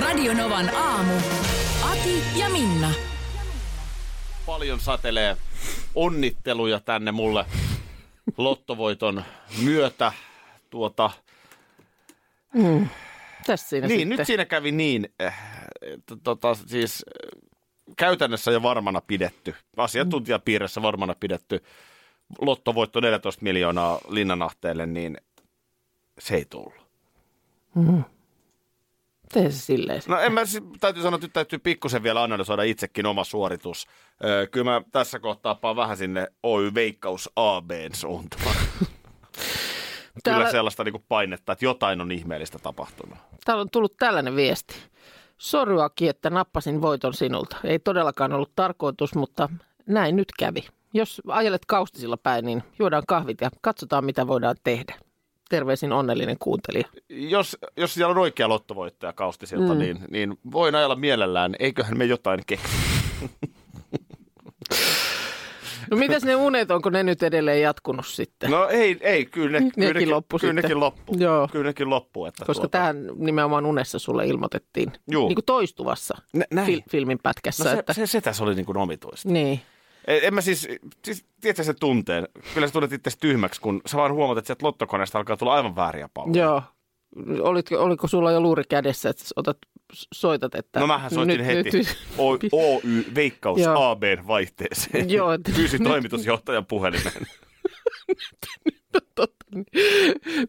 Radionovan aamu. Ati ja Minna. Paljon satelee onnitteluja tänne mulle lottovoiton myötä. Tuota, Tässä siinä niin, sitten. nyt siinä kävi niin, eh, että tota, siis eh, käytännössä jo varmana pidetty, asiantuntijapiirissä varmana pidetty lottovoitto 14 miljoonaa Linnanahteelle, niin se ei tullut. Tee se silleen. No en mä, täytyy sanoa, että täytyy pikkusen vielä analysoida itsekin oma suoritus. Öö, kyllä mä tässä kohtaa paan vähän sinne Oy Veikkaus ABn suuntaan. Kyllä Täällä- sellaista niin painetta, että jotain on ihmeellistä tapahtunut. Täällä on tullut tällainen viesti. Soruakin, että nappasin voiton sinulta. Ei todellakaan ollut tarkoitus, mutta näin nyt kävi. Jos ajelet kaustisilla päin, niin juodaan kahvit ja katsotaan, mitä voidaan tehdä. Terveisin onnellinen kuuntelija. Jos, jos siellä on oikea lottovoittaja kaustisilta, mm. niin, niin voin ajalla mielellään. Eiköhän me jotain keksi. No mitäs ne unet, onko ne nyt edelleen jatkunut sitten? No ei, ei kyllä, ne, Nekin kyllä, nekin, loppu kyllä nekin loppu. Joo. Kyllä nekin loppu. Että Koska tuota, tähän nimenomaan unessa sulle ilmoitettiin Juu. niin kuin toistuvassa Nä- näin. fil- filmin pätkässä. No se, että, se, se tässä oli niin kuin omituista. Niin. En, en mä siis, siis tiedätkö se tunteen? Kyllä sä tulet itse tyhmäksi, kun sä vaan huomaat, että sieltä lottokoneesta alkaa tulla aivan vääriä palloja. Joo. Olitko, oliko sulla jo luuri kädessä, että otat, soitat, että... No mähän soitin nyt, heti Nyt, o, Oy Veikkaus Joo. ABn vaihteeseen. Joo, että Pyysin toimitusjohtajan puhelimeen. totta, niin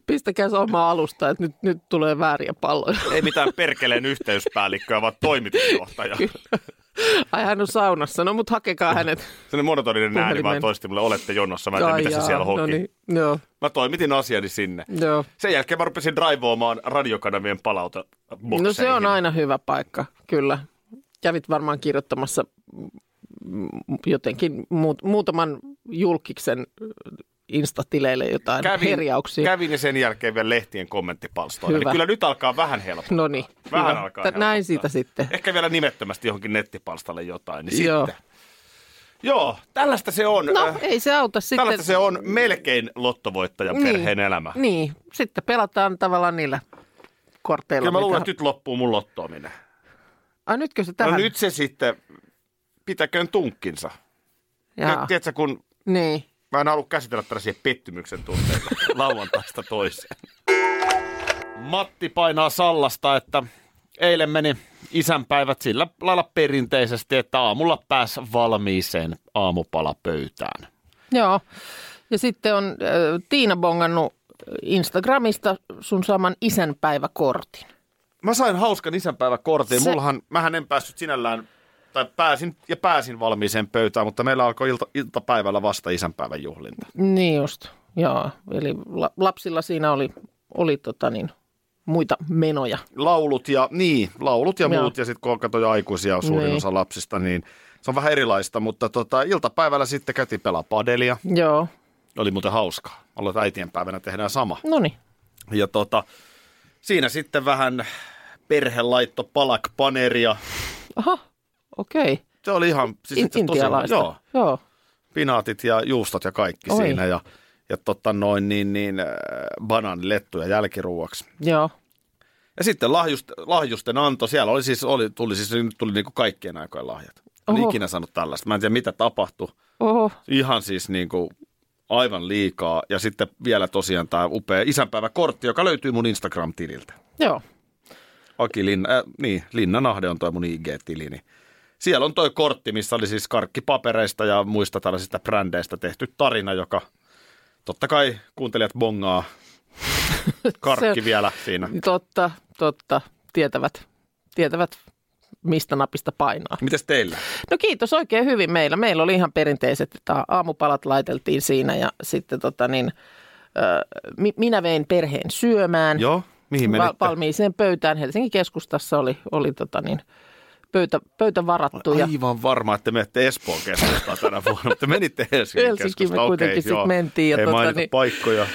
pistäkää se oma alusta, että nyt, nyt tulee vääriä palloja. Ei mitään perkeleen yhteyspäällikköä, vaan toimitusjohtaja. Ai hän on saunassa, no mut hakekaa hänet. Sellainen monotoninen ääni vaan toisti mulle, olette jonossa. Mä en tiedä, mitä se siellä hoki. No niin, joo, Mä toimitin asiani sinne. joo. Sen jälkeen mä rupesin draivoamaan radiokanavien palauta No se on aina hyvä paikka, kyllä. Kävit varmaan kirjoittamassa jotenkin muut, muutaman julkiksen instatileille jotain herjauksia. kävin ja sen jälkeen vielä lehtien kommenttipalstoilla. Hyvä. Niin kyllä nyt alkaa vähän helpottaa. No niin, Vähän hyvä. alkaa Tä- Näin helpottaa. siitä sitten. Ehkä vielä nimettömästi johonkin nettipalstalle jotain, niin Joo. sitten. Joo, tällaista se on. No Äh, ei se auta sitten. Tällaista se on melkein lottovoittajan Niin. perheen elämä. Niin, sitten pelataan tavallaan niillä korteilla. Kyllä mä luulen, mitä- että nyt loppuu mun lottoaminen. Ai nytkö se No tähän? nyt se sitten, pitäköön tunkkinsa. Jaa. Nyt, tiedätkö, kun Niin. Mä en halua käsitellä tällaisia pettymyksen tunteita lauantaista toiseen. Matti painaa sallasta, että eilen meni isänpäivät sillä lailla perinteisesti, että aamulla pääs valmiiseen aamupalapöytään. Joo. Ja sitten on äh, Tiina bongannut Instagramista sun saman isänpäiväkortin. Mä sain hauskan isänpäiväkortin. Se- Se... Mullahan, mähän en päässyt sinällään, tai pääsin ja pääsin valmiiseen pöytään, mutta meillä alkoi ilta, iltapäivällä vasta isänpäivän juhlinta. Niin just, joo. Eli la- lapsilla siinä oli, oli tota niin, muita menoja. Laulut ja, niin, laulut ja Joo. muut, ja sitten kun jo aikuisia suurin Niin. osa lapsista, niin se on vähän erilaista, mutta tota, iltapäivällä sitten käytiin pelaa padelia. Joo, Oli muuten hauskaa. Aloit äitien päivänä tehdään sama. no niin. Ja tota, siinä sitten vähän perhelaitto palakpaneria. Aha, okei. Okay. Se oli ihan, siis In- tosi, joo, joo. pinaatit ja juustot ja kaikki Oi. siinä. Ja, ja tota noin, niin, niin äh, banaanilettuja jälkiruuaksi. Joo. Ja sitten lahjust, lahjusten anto, siellä oli siis, oli, tuli siis, nyt tuli niin kuin kaikkien aikojen lahjat. En Oho. ikinä saanut tällaista. Mä en tiedä, mitä tapahtui. Oho, Ihan siis niin kuin aivan liikaa. Ja sitten vielä tosiaan tämä upea isänpäiväkortti, joka löytyy mun Instagram-tililtä. joo. Aki Linna, äh, niin, Linna Nahde on toi mun IG-tili. Niin siellä on toi kortti, missä oli siis karkkipapereista ja muista tällaisista brändeistä tehty tarina, joka totta kai kuuntelijat bongaa. Karkki vielä siinä. Totta, totta. Tietävät, tietävät mistä napista painaa. Mites teillä? No kiitos oikein hyvin meillä. Meillä oli ihan perinteiset, että aamupalat laiteltiin siinä ja sitten tota niin, minä vein perheen syömään. Joo. Mihin menitte? valmiiseen pöytään. Helsingin keskustassa oli, oli tota niin, pöytä, pöytä varattu. Ja Aivan varma, että menette Espoon keskustaan tänä vuonna, mutta menitte Helsingin Helsinkiin me kuitenkin Okei, sit joo. mentiin ja Ei tota mainita niin- paikkoja.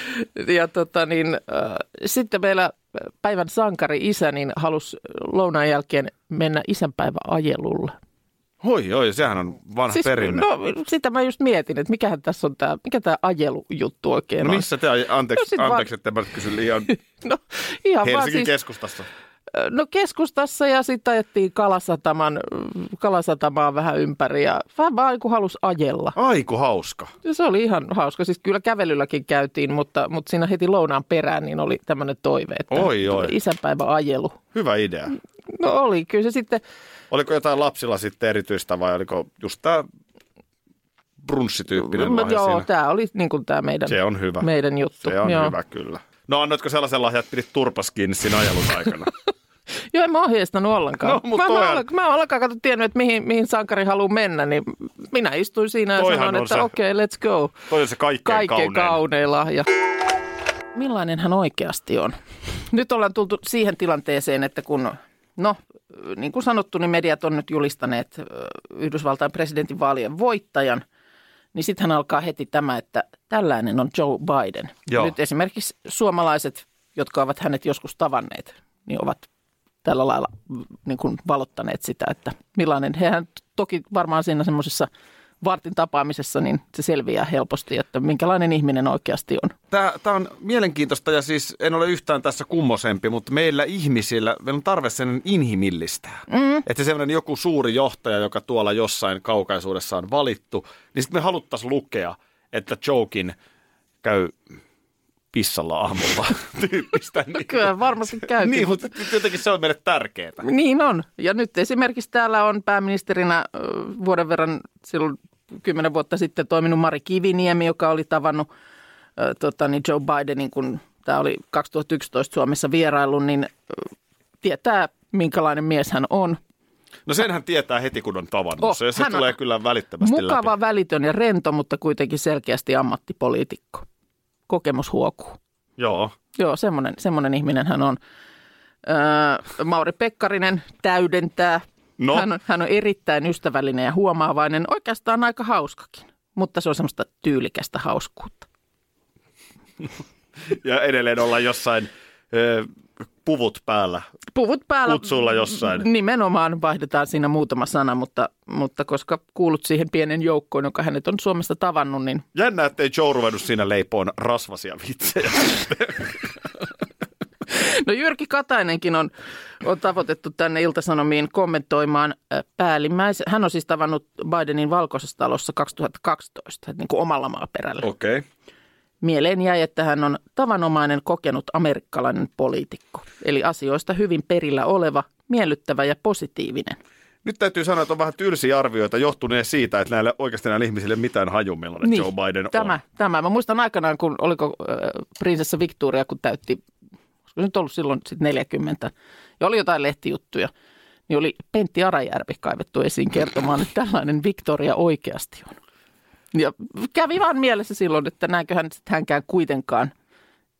ja tota niin, äh, sitten meillä päivän sankari isä niin halusi lounaan jälkeen mennä isänpäivä ajelulle. Oi, sehän on vanha siis, perinne. no, sitä mä just mietin, että mikähän tässä on tämä, mikä tämä ajelujuttu oikein No on. missä te, anteeksi, No no vaan- anteeksi että mä kysyn liian No, ihan vaan Helsingin siis, keskustassa. No keskustassa ja sitten ajettiin Kalasataman, Kalasatamaa vähän ympäri ja vähän vaan kun halusi ajella. Aiku hauska. Ja Se oli ihan hauska. Siis kyllä kävelylläkin käytiin, mutta, mutta siinä heti lounaan perään niin oli tämmöinen toive, että Oi, oi. isänpäivä ajelu. Hyvä idea. No oli, kyllä se sitten, Oliko jotain lapsilla sitten erityistä vai oliko just tämä brunssityyppinen no, lahja joo, siinä? tämä oli niin kuin tämä meidän, Se on hyvä. meidän juttu. Se on joo. hyvä kyllä. No annoitko sellaisen lahjan, että pidit turpas kiinni siinä ajelun aikana? Joo, en mä ohjeistanut ollenkaan. No, mut mä, mä, toihan- olen, mä ollenkaan kato tiennyt, että mihin, mihin sankari haluaa mennä, niin minä istuin siinä ja Toihan sanoin, että okei, okay, let's go. Toi on se kaikkein, Kaikkein kaunein. kaunein lahja. Millainen hän oikeasti on? Nyt ollaan tultu siihen tilanteeseen, että kun, no niin kuin sanottu, niin mediat on nyt julistaneet Yhdysvaltain presidentin vaalien voittajan, niin sitten hän alkaa heti tämä, että tällainen on Joe Biden. Joo. Nyt esimerkiksi suomalaiset, jotka ovat hänet joskus tavanneet, niin ovat tällä lailla niin kuin valottaneet sitä, että millainen, hehän toki varmaan siinä semmoisessa vartin tapaamisessa, niin se selviää helposti, että minkälainen ihminen oikeasti on. Tämä, tämä on mielenkiintoista ja siis en ole yhtään tässä kummosempi, mutta meillä ihmisillä, meillä on tarve sen inhimillistää. Mm. Että se sellainen joku suuri johtaja, joka tuolla jossain kaukaisuudessa on valittu, niin sitten me haluttaisiin lukea, että Jokin käy pissalla aamulla tyyppistä. Niin, Kyllä varmasti käytiin. niin mutta jotenkin se on meille tärkeää. Niin on. Ja nyt esimerkiksi täällä on pääministerinä vuoden verran silloin kymmenen vuotta sitten toiminut Mari Kiviniemi, joka oli tavannut ö, tota, niin Joe Bidenin, kun tämä oli 2011 Suomessa vierailu, niin tietää minkälainen mies hän on. No senhän tietää heti, kun on tavannut Oh, se. Se tulee kyllä välittömästi Mukava, läpi. välitön ja rento, mutta kuitenkin selkeästi ammattipoliitikko. Kokemus huokuu. Joo. Joo, semmoinen, semmoinen ihminen hän on. Öö, Mauri Pekkarinen täydentää. No. Hän, on, hän on erittäin ystävällinen ja huomaavainen, oikeastaan aika hauskakin, mutta se on semmoista tyylikästä hauskuutta. Ja edelleen olla jossain ö, puvut päällä. Puvut päällä. Kutsulla jossain. Nimenomaan vaihdetaan siinä muutama sana, mutta, mutta koska kuulut siihen pienen joukkoon, joka hänet on Suomessa tavannut, niin Jännä, ettei Joe ruvennut siinä leipoon rasvasia vitsejä. No Jyrki Katainenkin on, on tavoitettu tänne Iltasanomiin kommentoimaan äh, päällimmäisen. Hän on siis tavannut Bidenin valkoisessa talossa 2012, että niin kuin omalla maaperällä. Okei. Okay. Mieleen jäi, että hän on tavanomainen kokenut amerikkalainen poliitikko. Eli asioista hyvin perillä oleva, miellyttävä ja positiivinen. Nyt täytyy sanoa, että on vähän tylsiä arvioita johtuneen siitä, että näille oikeasti näille ihmisille mitään haju, millainen Joe Biden Niin, tämä, on. Tämä. Mä muistan aikanaan, kun oliko äh, prinsessa Victoria, kun täytti, olisiko nyt ollut silloin sit 40, ja oli jotain lehtijuttuja, niin oli Pentti Arajärvi kaivettu esiin kertomaan, että tällainen Victoria oikeasti on. Ja kävi vaan mielessä silloin, että näinköhän hänkään kuitenkaan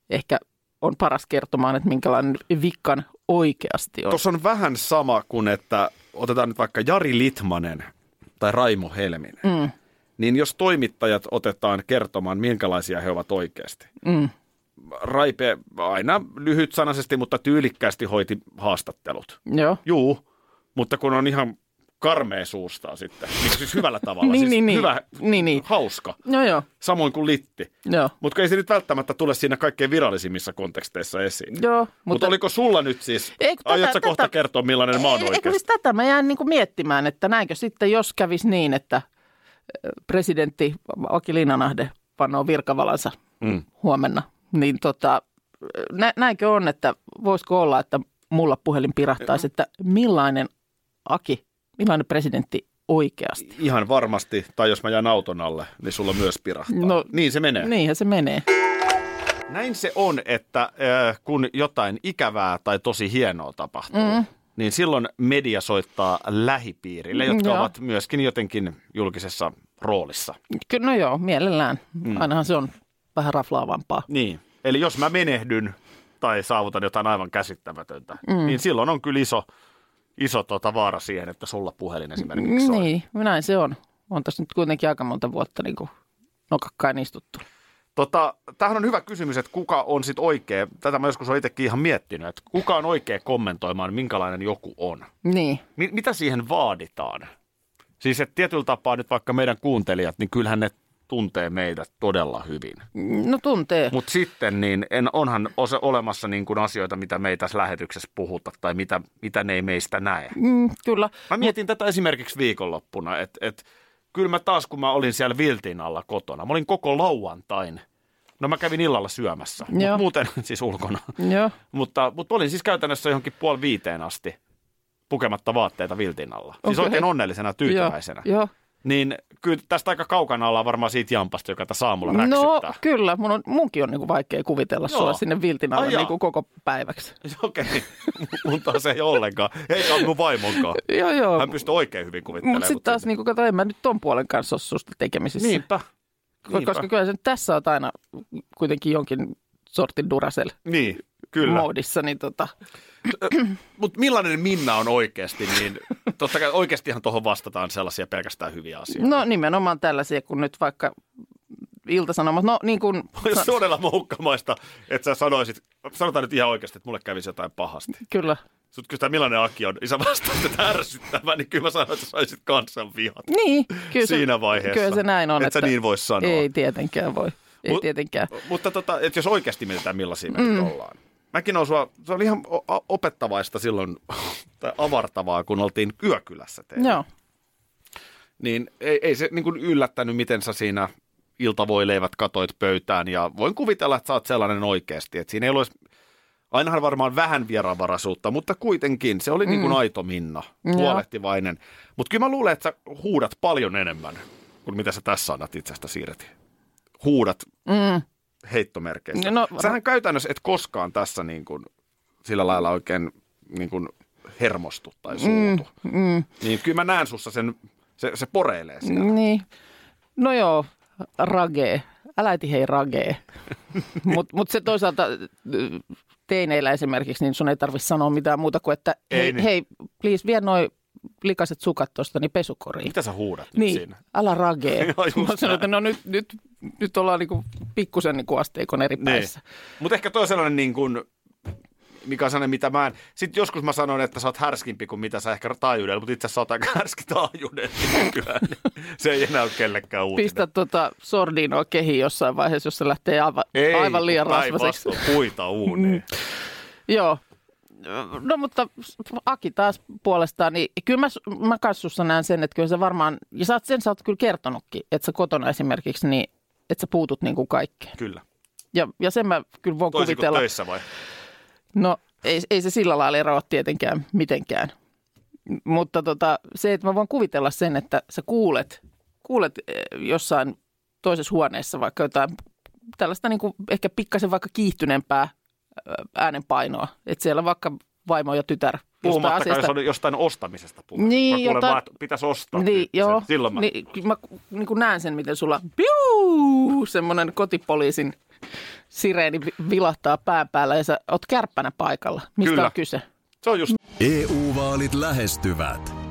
ehkä on paras kertomaan, että minkälainen Vikkan oikeasti on. Tuossa on vähän sama kuin, että otetaan nyt vaikka Jari Litmanen tai Raimo Helminen. Mm. Niin jos toimittajat otetaan kertomaan, minkälaisia he ovat oikeasti. Mm. Raipe aina lyhytsanaisesti, mutta tyylikkäästi hoiti haastattelut. Joo. Juu, mutta kun on ihan karmea suustaan sitten. Niin siis hyvällä tavalla. Niin, siis niin, niin. hyvä, Niin, niin. hauska. Joo, joo. Samoin kuin litti. Joo. Mutta ei se nyt välttämättä tule siinä kaikkein virallisimmissa konteksteissa esiin. Joo, Mutta mutta oliko sulla nyt siis, Ei, tätä- aiotko kohta tätä- kertoa millainen mä oon Eikö oikeasti? siis tätä mä jään niin kuin miettimään, että näinkö sitten, jos kävisi niin, että presidentti Aki Linnanahde panoo virkavalansa Mm. huomenna, niin tota, nä, näinkö on, että voisiko olla, että mulla puhelin pirahtaisi, että millainen Aki, millainen presidentti oikeasti? Ihan varmasti, tai jos mä jään auton alle, niin sulla myös pirahtaa. No, niin se menee. Niinhän se menee. Näin se on, että äh, kun jotain ikävää tai tosi hienoa tapahtuu, mm. niin silloin media soittaa lähipiirille, jotka Joo. ovat myöskin jotenkin julkisessa roolissa. Kyllä, no joo, mielellään. Ainahan se on vähän raflaavampaa. Niin. Eli jos mä menehdyn, tai saavutan jotain aivan käsittämätöntä, mm. niin silloin on kyllä iso, iso tota vaara siihen, että sulla puhelin esimerkiksi soi. Niin, näin se on. On tässä nyt kuitenkin aika monta vuotta niin kuin nokakkain istuttu. Tota, tämähän on hyvä kysymys, että kuka on sitten oikea, tätä mä joskus olen itsekin ihan miettinyt, että kuka on oikea kommentoimaan, minkälainen joku on. Niin. Mi- mitä siihen vaaditaan? Siis että tietyllä tapaa nyt vaikka meidän kuuntelijat, niin kyllähän ne tuntee meidät todella hyvin. No tuntee. Mutta sitten niin en, onhan osa, olemassa niin kuin asioita, mitä me ei tässä lähetyksessä puhuta tai mitä, mitä ne ei meistä näe. Mm, kyllä. Mä mietin tätä esimerkiksi viikonloppuna, että et, kyllä mä taas kun mä olin siellä viltin alla kotona, mä olin koko lauantain. No mä kävin illalla syömässä, mutta muuten siis ulkona. Joo. mutta, mutta olin siis käytännössä johonkin puoli viiteen asti pukematta vaatteita viltin alla. Siis Okei. oikein onnellisena, tyytyväisenä. Joo. joo. Niin kyllä tästä aika kaukana ollaan varmaan siitä jampasta, joka tässä aamulla No räksyttää. kyllä, mun on, munkin on niinku vaikea kuvitella Joo. sua sinne viltin alle niinku koko päiväksi. Okei, mun taas ei ollenkaan. Eikä mun vaimonkaan. Joo, joo. Hän pystyy oikein hyvin kuvittelemaan. Mutta sitten taas, niinku, kato, en mä nyt ton puolen kanssa ole susta tekemisissä. Niinpä. Ko- Koska kyllä sen tässä on aina kuitenkin jonkin sortin duracell Niin, kyllä. moodissa, niin tota, Mutta millainen Minna on oikeasti, niin totta kai oikeastihan tuohon vastataan sellaisia pelkästään hyviä asioita. no nimenomaan tällaisia, kun nyt vaikka iltasanomat, no niin kuin, Olisi todella moukkamaista, että sä sanoisit, sanotaan nyt ihan oikeasti, että mulle kävisi jotain pahasti. kyllä. Sut kysytään, millainen Aki on, niin sä vastaat, että ärsyttävä, niin kyllä mä sanon, että saisit kansan vihat. Niin, kyllä se, Siinä vaiheessa. Kyllä se näin on. Et sä niin voi sanoa. Ei tietenkään voi. Ei Mut- tietenkään. Mutta tota, että jos oikeasti mietitään, millaisia me mm. ollaan. Mäkin on sua, se oli ihan opettavaista silloin, tai avartavaa, kun oltiin yökylässä teillä. Joo. Niin ei, ei se niin kuin yllättänyt, miten sä siinä iltavoileivät katoit pöytään. Ja voin kuvitella, että sä oot sellainen oikeasti. Että siinä ei olisi, ainahan varmaan vähän vieraanvaraisuutta, mutta kuitenkin se oli mm. niin kuin aito Minna, huolehtivainen. Mutta kyllä mä luulen, että sä huudat paljon enemmän kuin mitä sä tässä annat itsestä siirret. Huudat Mm. Heittomerkeissä. No, Sähän käytännössä et koskaan tässä niin kuin, sillä lailla oikein niin kuin hermostu tai suutu. Mm, mm. Niin kyllä mä näen sussa sen, se, se poreilee siellä. Niin. No joo, ragee. Älä äiti hei ragee. Mutta mut se toisaalta äh, teineillä esimerkiksi, niin sun ei tarvitse sanoa mitään muuta kuin, että Ei hei, niin. hei please vie noi likaiset sukat tuosta niin pesukoriin. Mitä sä huudat nyt Niin, siinä? älä ragee. Joo, Mä sanoin, että no nyt, nyt, nyt ollaan niinku pikkusen niinku asteikon eri Niin. päissä. Mutta ehkä toi sellainen niin kuin, mikä on sellainen, mitä mä en... Sitten joskus mä sanon, että sä oot härskimpi kuin mitä sä ehkä taajuudella, mutta itse asiassa sä oot aika härski nykyään. niin Se ei enää ole kellekään uutinen. Pistä tota sordinoa kehiin jossain vaiheessa, jos se lähtee aivan, ei, aivan liian rasvaseksi. päinvastoin, puita uuniin. Joo. No mutta Aki taas puolestaan, niin kyllä mä, mä kanssa sussa näen sen, että kyllä sä varmaan, ja sä oot, sen sä oot kyllä kertonutkin, että sä kotona esimerkiksi, niin että sä puutut niin kuin kaikkeen. Kyllä. Ja, ja sen mä kyllä voin Toisin kuvitella. töissä vai? No ei, ei se sillä lailla eroa tietenkään mitenkään. Mutta tota, se, että mä voin kuvitella sen, että sä kuulet, kuulet eh, jossain toisessa huoneessa vaikka jotain tällaista niin kuin ehkä pikkasen vaikka kiihtyneempää äänenpainoa. Että siellä vaikka vaimo ja tytär Puhumattakaan, jos on jostain ostamisesta puhuu. Niin, mä kuulen jotain- vaan, että pitäisi ostaa. Niin, joo. Silloin mä... Niin, mä niin kuin näen sen, miten sulla semmoinen kotipoliisin sireeni vi- vilahtaa pään päällä ja sä oot kärppänä paikalla. Mistä Kyllä. on kyse? Se on just EU-vaalit lähestyvät.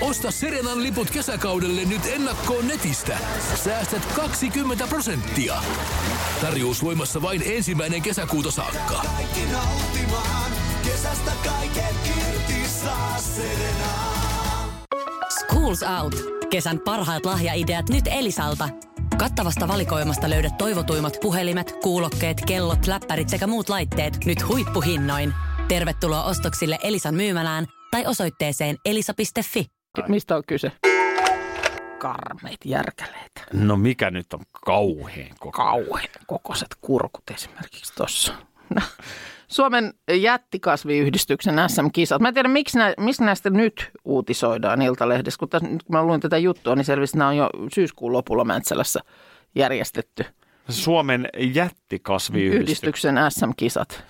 Osta Serenan liput kesäkaudelle nyt ennakkoon netistä. Säästät 20 prosenttia. Tarjous voimassa vain ensimmäinen kesäkuuta saakka. Kaikki nauttimaan, kesästä kaiken irti saa Serena. Schools Out. Kesän parhaat lahjaideat nyt Elisalta. Kattavasta valikoimasta löydät toivotuimmat puhelimet, kuulokkeet, kellot, läppärit sekä muut laitteet nyt huippuhinnoin. Tervetuloa ostoksille Elisan myymälään tai osoitteeseen elisa.fi. Mistä on kyse? karmeita järkäleitä. No mikä nyt on kauhean koko? Kauhean kokoiset kurkut esimerkiksi tuossa. Suomen jättikasviyhdistyksen SM-kisat. Mä en tiedä, miksi, nä, miksi näistä nyt uutisoidaan Iltalehdessä. Kun, tässä, nyt kun mä luin tätä juttua, niin selvisi, että nämä on jo syyskuun lopulla Mäntsälässä järjestetty. Suomen jättikasviyhdistys. Yhdistyksen SM-kisat.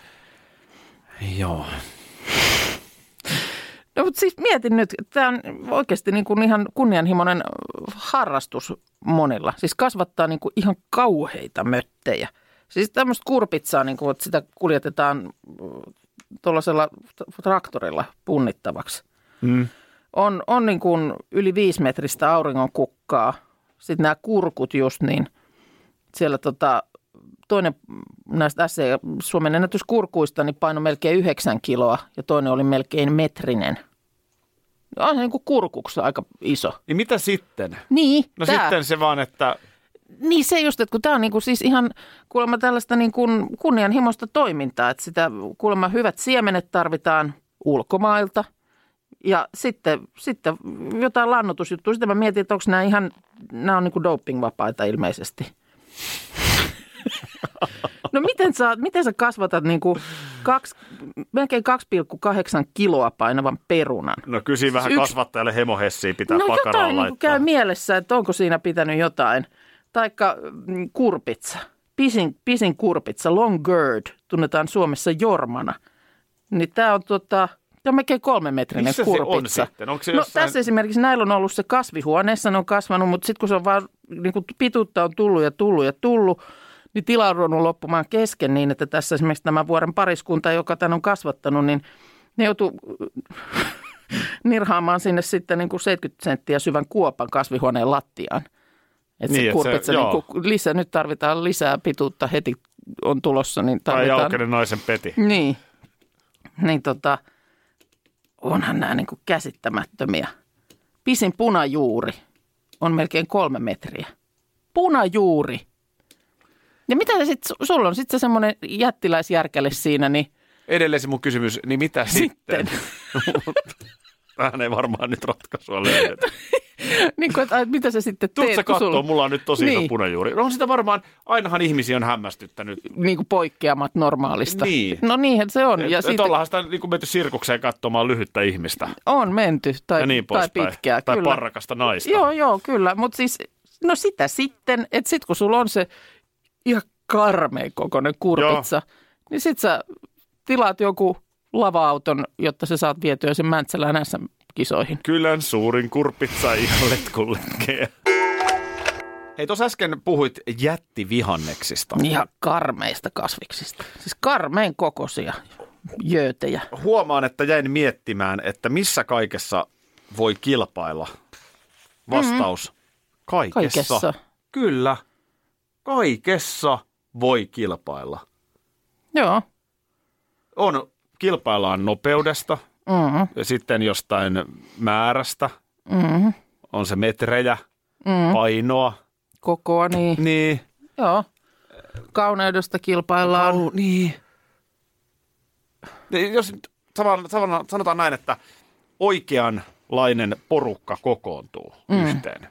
Joo. No, mutta siis mietin nyt, että tämä on oikeasti niin kuin ihan kunnianhimoinen harrastus monilla. Siis kasvattaa niin kuin ihan kauheita möttejä. Siis tämmöistä kurpitsaa, niin kuin, että sitä kuljetetaan tuollaisella traktorilla punnittavaksi. Mm. On, on niin kuin yli viisi metristä auringon kukkaa. Sitten nämä kurkut just niin. Siellä tota, toinen näistä SC Suomen ennätyskurkuista niin paino melkein yhdeksän kiloa ja toinen oli melkein metrinen. On se niin kuin kurkuksi aika iso. Niin mitä sitten? Niin, No tää. sitten se vaan, että Niin se just, että kun tämä on niinku siis ihan kuulemma tällaista niinku kunnianhimoista toimintaa, että sitä kuulemma hyvät siemenet tarvitaan ulkomailta ja sitten, sitten jotain lannotusjuttuja. Sitten mä mietin, että onko nämä ihan, nämä on niinku dopingvapaita ilmeisesti. No miten sä, miten sä kasvatat niinku kaksi, melkein 2,8 kiloa painavan perunan? no kysy vähän Yksi- kasvattajalle hemohessiä pitää no pakaraan jotain niin laittaa. käy mielessä, että onko siinä pitänyt jotain. Taikka mm, kurpitsa, pisin, pisin kurpitsa, long gird, tunnetaan Suomessa jormana. Niin tämä on tota, tämä on melkein kolmemetrinen Missä se on kurpitsa. sitten? Onko se no jossain- tässä esimerkiksi näillä on ollut se kasvihuoneessa, ne on kasvanut, mutta sitten kun se on vaan, niin kun pituutta on tullut ja tullut ja tullut, niin tila on ruvennut loppumaan kesken niin, että tässä esimerkiksi tämä vuoren pariskunta, joka tämän on kasvattanut, niin ne joutuu nirhaamaan sinne sitten niin kuin 70 senttiä syvän kuopan kasvihuoneen lattiaan. Että Niin, se et se- niin kuin lisää, nyt tarvitaan lisää pituutta heti on tulossa. Niin Tai tarvitaan, jalkainen naisen peti. Niin, niin tota, onhan nämä niin kuin käsittämättömiä. Pisin punajuuri on melkein kolme metriä. Punajuuri. Ja mitä se sitten, sulla on sitten se semmoinen jättiläisjärkäle siinä, niin Edelleen se mun kysymys, niin mitä sitten? Sitten. Tähän ei varmaan nyt ratkaisua löydetä. niin kuin, että mitä sä sitten teet, kun kattoo, sulla mulla on nyt tosi iso Niin. punajuuri. No on sitä varmaan, ainahan ihmisiä on hämmästyttänyt. niin kuin poikkeamat normaalista. Niin. No niinhän se on. Ja Ja et, siitä ollaanhan sitä niin kuin menty sirkukseen katsomaan lyhyttä ihmistä. on menty tai, ja niin tai pitkää. Tai kyllä. parrakasta naista. Joo, joo, kyllä. Mutta siis, no sitä sitten, että sit kun sulla on se ihan karmeen kokoinen kurpitsa, niin sit sä tilaat joku lava-auton, jotta sä saat vietyä sen Mäntsälän SM-kisoihin. Kylän suurin kurpitsa ihan letkullekkeen. Hei, tuossa äsken puhuit jättivihanneksista. Ihan karmeista kasviksista. Siis karmeen kokoisia jöötejä. Huomaan, että jäin miettimään, että missä kaikessa voi kilpailla. Vastaus. Kaikessa. Kaikessa. Kyllä. Kaikessa voi kilpailla. Joo. On, kilpaillaan nopeudesta, Mm-hmm. ja sitten jostain määrästä, Mm-hmm. on se metrejä, Mm-hmm. painoa. Kokoa, niin. Niin. Joo. Kauneudesta kilpaillaan. Kau- niin. Niin, Jos saman- saman- sanotaan näin, että oikeanlainen porukka kokoontuu mm. yhteen.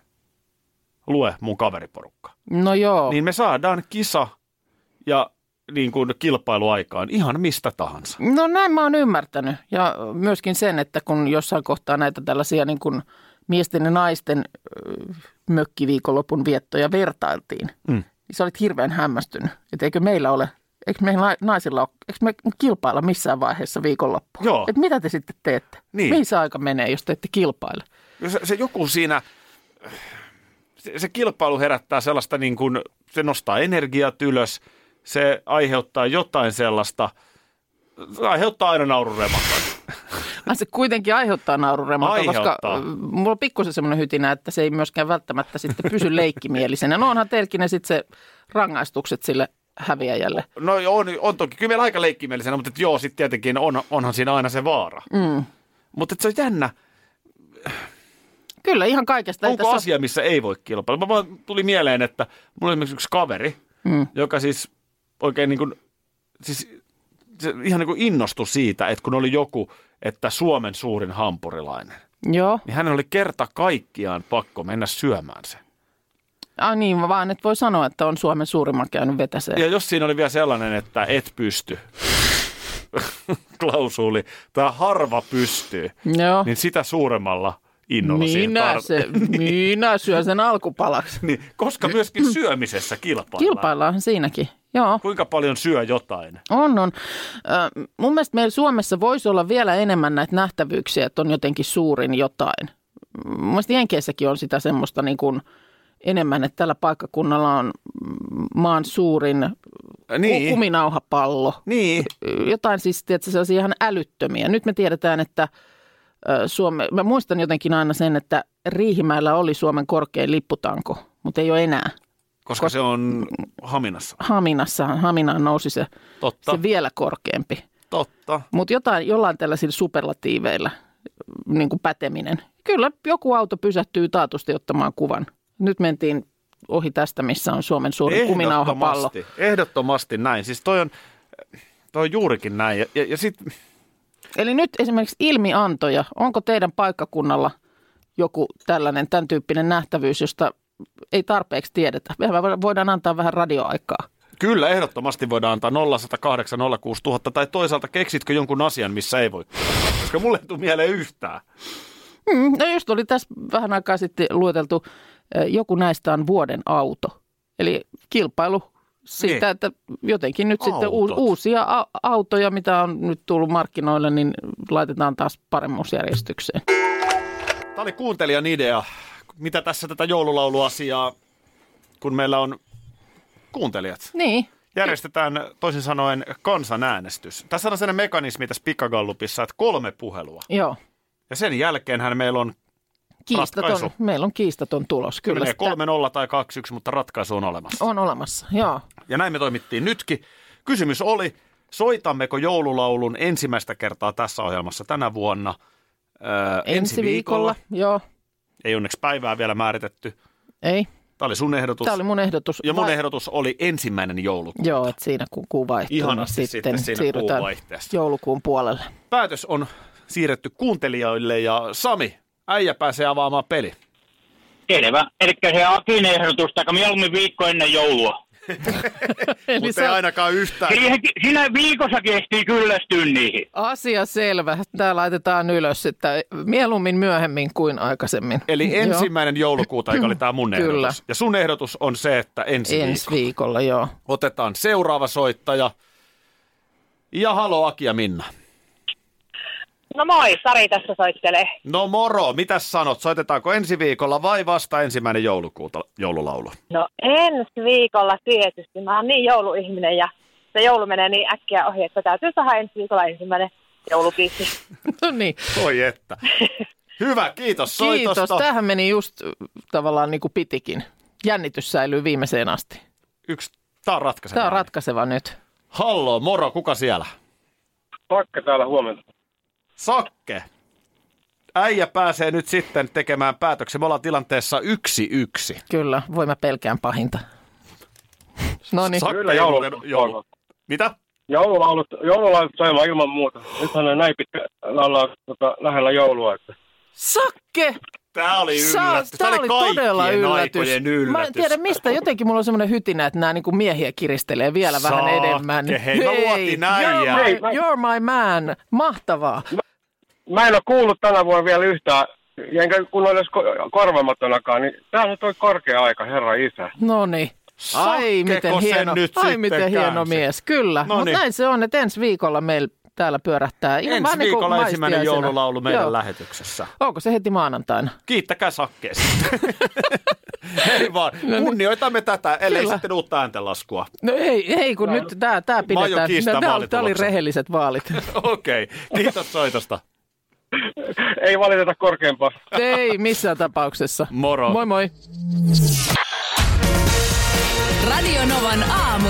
Lue mun kaveriporukka. No joo. Niin me saadaan kisa ja niin kuin kilpailuaikaan ihan mistä tahansa. No näin mä oon ymmärtänyt. Ja myöskin sen, että kun jossain kohtaa näitä tällaisia niin kuin miesten ja naisten mökkiviikonlopun viettoja vertailtiin, Mm. niin sä olit hirveän hämmästynyt. Että eikö meillä ole, eikö na- naisilla ole, eikö me kilpailla missään vaiheessa viikonloppua? Joo. Että mitä te sitten teette? Niin. Mihin se aika menee, jos te ette kilpaile? Se, se joku siinä, se, kilpailu herättää sellaista niin kuin, se nostaa energiat ylös, se aiheuttaa jotain sellaista, se aiheuttaa aina naururemakan. Ai se kuitenkin aiheuttaa naururemata, koska mulla on pikkusen semmoinen hytinä, että se ei myöskään välttämättä sitten pysy leikkimielisenä. No onhan teilläkin ne sitten se rangaistukset sille häviäjälle. No on, on toki, kyllä meillä aika leikkimielisenä, mutta joo, sitten tietenkin on, onhan siinä aina se vaara. Mm. Mutta se on jännä, Kyllä, ihan kaikesta. Ei onko tässä asia, missä ei voi kilpailla. Mä vaan tuli mieleen, että mulla oli esimerkiksi yksi kaveri, Mm. joka siis oikein niin kuin, siis se ihan niin kuin innostui siitä, että kun oli joku, että Suomen suurin hampurilainen. Joo. niin hänen oli kerta kaikkiaan pakko mennä syömään se. Ah niin, vaan et voi sanoa, että on Suomen suurimman käynyt vetäseen. Ja jos siinä oli vielä sellainen, että et pysty, klausuuli, tai harva pystyy, Joo. niin sitä suuremmalla innolla siihen minä, tar- se, minä syön sen alkupalaksi. niin, koska myöskin syömisessä kilpaillaan. Kilpaillaan siinäkin. Joo, Kuinka paljon syö jotain? on, on. Ö, mun mielestä meillä Suomessa voisi olla vielä enemmän näitä nähtävyyksiä, että on jotenkin suurin jotain. Mun mielestä Jenkeissäkin on sitä semmoista niin kuin enemmän, että tällä paikkakunnalla on mm, maan suurin Niin. kuminauhapallo. Niin. Jotain siis, tiedätkö, sellaisia ihan älyttömiä. Nyt me tiedetään, että Suome, mä muistan jotenkin aina sen, että Riihimäellä oli Suomen korkein lipputanko, mutta ei ole enää. Koska se on Haminassa. Haminassa, Haminaan nousi se, Totta, se vielä korkeampi. totta. Mutta jotain, jollain tällaisilla superlatiiveilla niin kuin päteminen. Kyllä joku auto pysähtyy taatusti ottamaan kuvan. Nyt mentiin ohi tästä, missä on Suomen suurin kuminauhapallo. Ehdottomasti, ehdottomasti näin. Siis toi on, toi on juurikin näin. Ja, ja, ja sit, Eli nyt esimerkiksi ilmiantoja. Onko teidän paikkakunnalla joku tällainen, tämän tyyppinen nähtävyys, josta ei tarpeeksi tiedetä? Me voidaan antaa vähän radioaikaa. kyllä, ehdottomasti voidaan antaa 0108 06000. Tai toisaalta keksitkö jonkun asian, missä ei voi? Koska mulle ei tule mieleen yhtään. Mm, no just oli tässä vähän aikaa sitten lueteltu, eh, joku näistä on vuoden auto. Eli kilpailu siitä, Niin. että jotenkin nyt sitten Autot. uusia a- autoja, mitä on nyt tullut markkinoille, niin laitetaan taas paremmuusjärjestykseen. Tämä oli kuuntelijan idea. Mitä tässä tätä joululauluasiaa, kun meillä on kuuntelijat. Niin, Järjestetään toisin sanoen kansanäänestys. Tässä on sellainen mekanismi tässä pikagallupissa, että kolme puhelua. joo. Ja sen jälkeenhän meillä on Kiistaton, Ratkaisu. meillä on kiistaton tulos. Kyllä menee sitä 3-0 tai 2-1, mutta ratkaisu on olemassa. on olemassa, joo. Ja näin me toimittiin nytkin. Kysymys oli, soitammeko joululaulun ensimmäistä kertaa tässä ohjelmassa tänä vuonna? Öö, Ensi viikolla, joo. Ei onneksi päivää vielä määritetty. Ei, Tämä oli sun ehdotus. tämä oli mun ehdotus. Ja mun Vai- ehdotus oli ensimmäinen joulukuuta. Joo, että siinä kun kuu vaihtuu, Ihanasti niin sitten sitten siinä siirrytään joulukuun puolelle. Päätös on siirretty kuuntelijoille ja Sami, äijä pääsee avaamaan peli. Selvä. Eli se Akin ehdotus, tai mieluummin viikko ennen joulua. Eli Mutta ei ainakaan yhtään. Siihen, siinä viikossa kehtii kyllästyä niihin. asia selvä. Tämä laitetaan ylös, että mieluummin myöhemmin kuin aikaisemmin. Eli Joo. ensimmäinen joulukuuta, joka oli tämä mun Kyllä. ehdotus. Ja sun ehdotus on se, että ensi, Ensi viikolla. viikolla, joo. Otetaan seuraava soittaja. Ja halo Aki ja Minna. No moi, Sari tässä soittelee. No moro, mitä sanot? Soitetaanko ensi viikolla vai vasta ensimmäinen joulukuuta joululaulu? No ensi viikolla tietysti. Mä oon niin jouluihminen ja se joulu menee niin äkkiä ohi, että täytyy saada ensi viikolla ensimmäinen joulubiisi. No niin, Oi että. Hyvä, kiitos kiitos. soitosta. Tämähän meni just äh, tavallaan niin kuin pitikin. Jännitys säilyy viimeiseen asti. Yksi, tää on ratkaiseva. Tämä on ratkaiseva nyt. Hallo, moro, kuka siellä? Pakke täällä huomenta. Sakke. Äijä pääsee nyt sitten tekemään päätöksen. Me ollaan tilanteessa yksi yksi. Kyllä, voi mä pelkään pahinta. No niin, Sakke joulu- joulu. Mitä? Joululaulut, joululaulut soimaan ilman muuta. Nythän on näin pitkä laulaa tota, lähellä joulua. Että. Sakke! Tää oli yllätys. Tämä oli todella yllätys. yllätys. Mä en tiedä mistä, jotenkin mulla on semmoinen hytinä, että nämä niinku miehiä kiristelee vielä vähän Sakke, enemmän. hei, mä luotin äijää. You're Hei, my, mä- you're my man. Mahtavaa. Mä en ole kuullut tänä vuonna vielä yhtään, enkä kun ole edes ko- korvamatonakaan, niin tää nyt on korkea aika, herra isä. No niin. Ai miten hieno, ai miten hieno mies, kyllä. Mutta näin se on, että ensi viikolla meillä täällä pyörähtää. Ihan Ensi niin kuin viikolla ensimmäinen maistiaisena. joululaulu meidän Joo. lähetyksessä. Onko se heti maanantaina? Kiittäkää sakkeesta. Ei vaan, kunnioitamme tätä, ellei No niin. Kyllä. sitten uutta ääntenlaskua. No ei, ei kun nyt tämä tää Mä aion pidetään. kiistää Tämä oli, rehelliset vaalit. Okei, okay. kiitos soitosta. Ei valiteta korkeampaa. ei missään tapauksessa. Moro. Moi moi. Radio Novan aamu.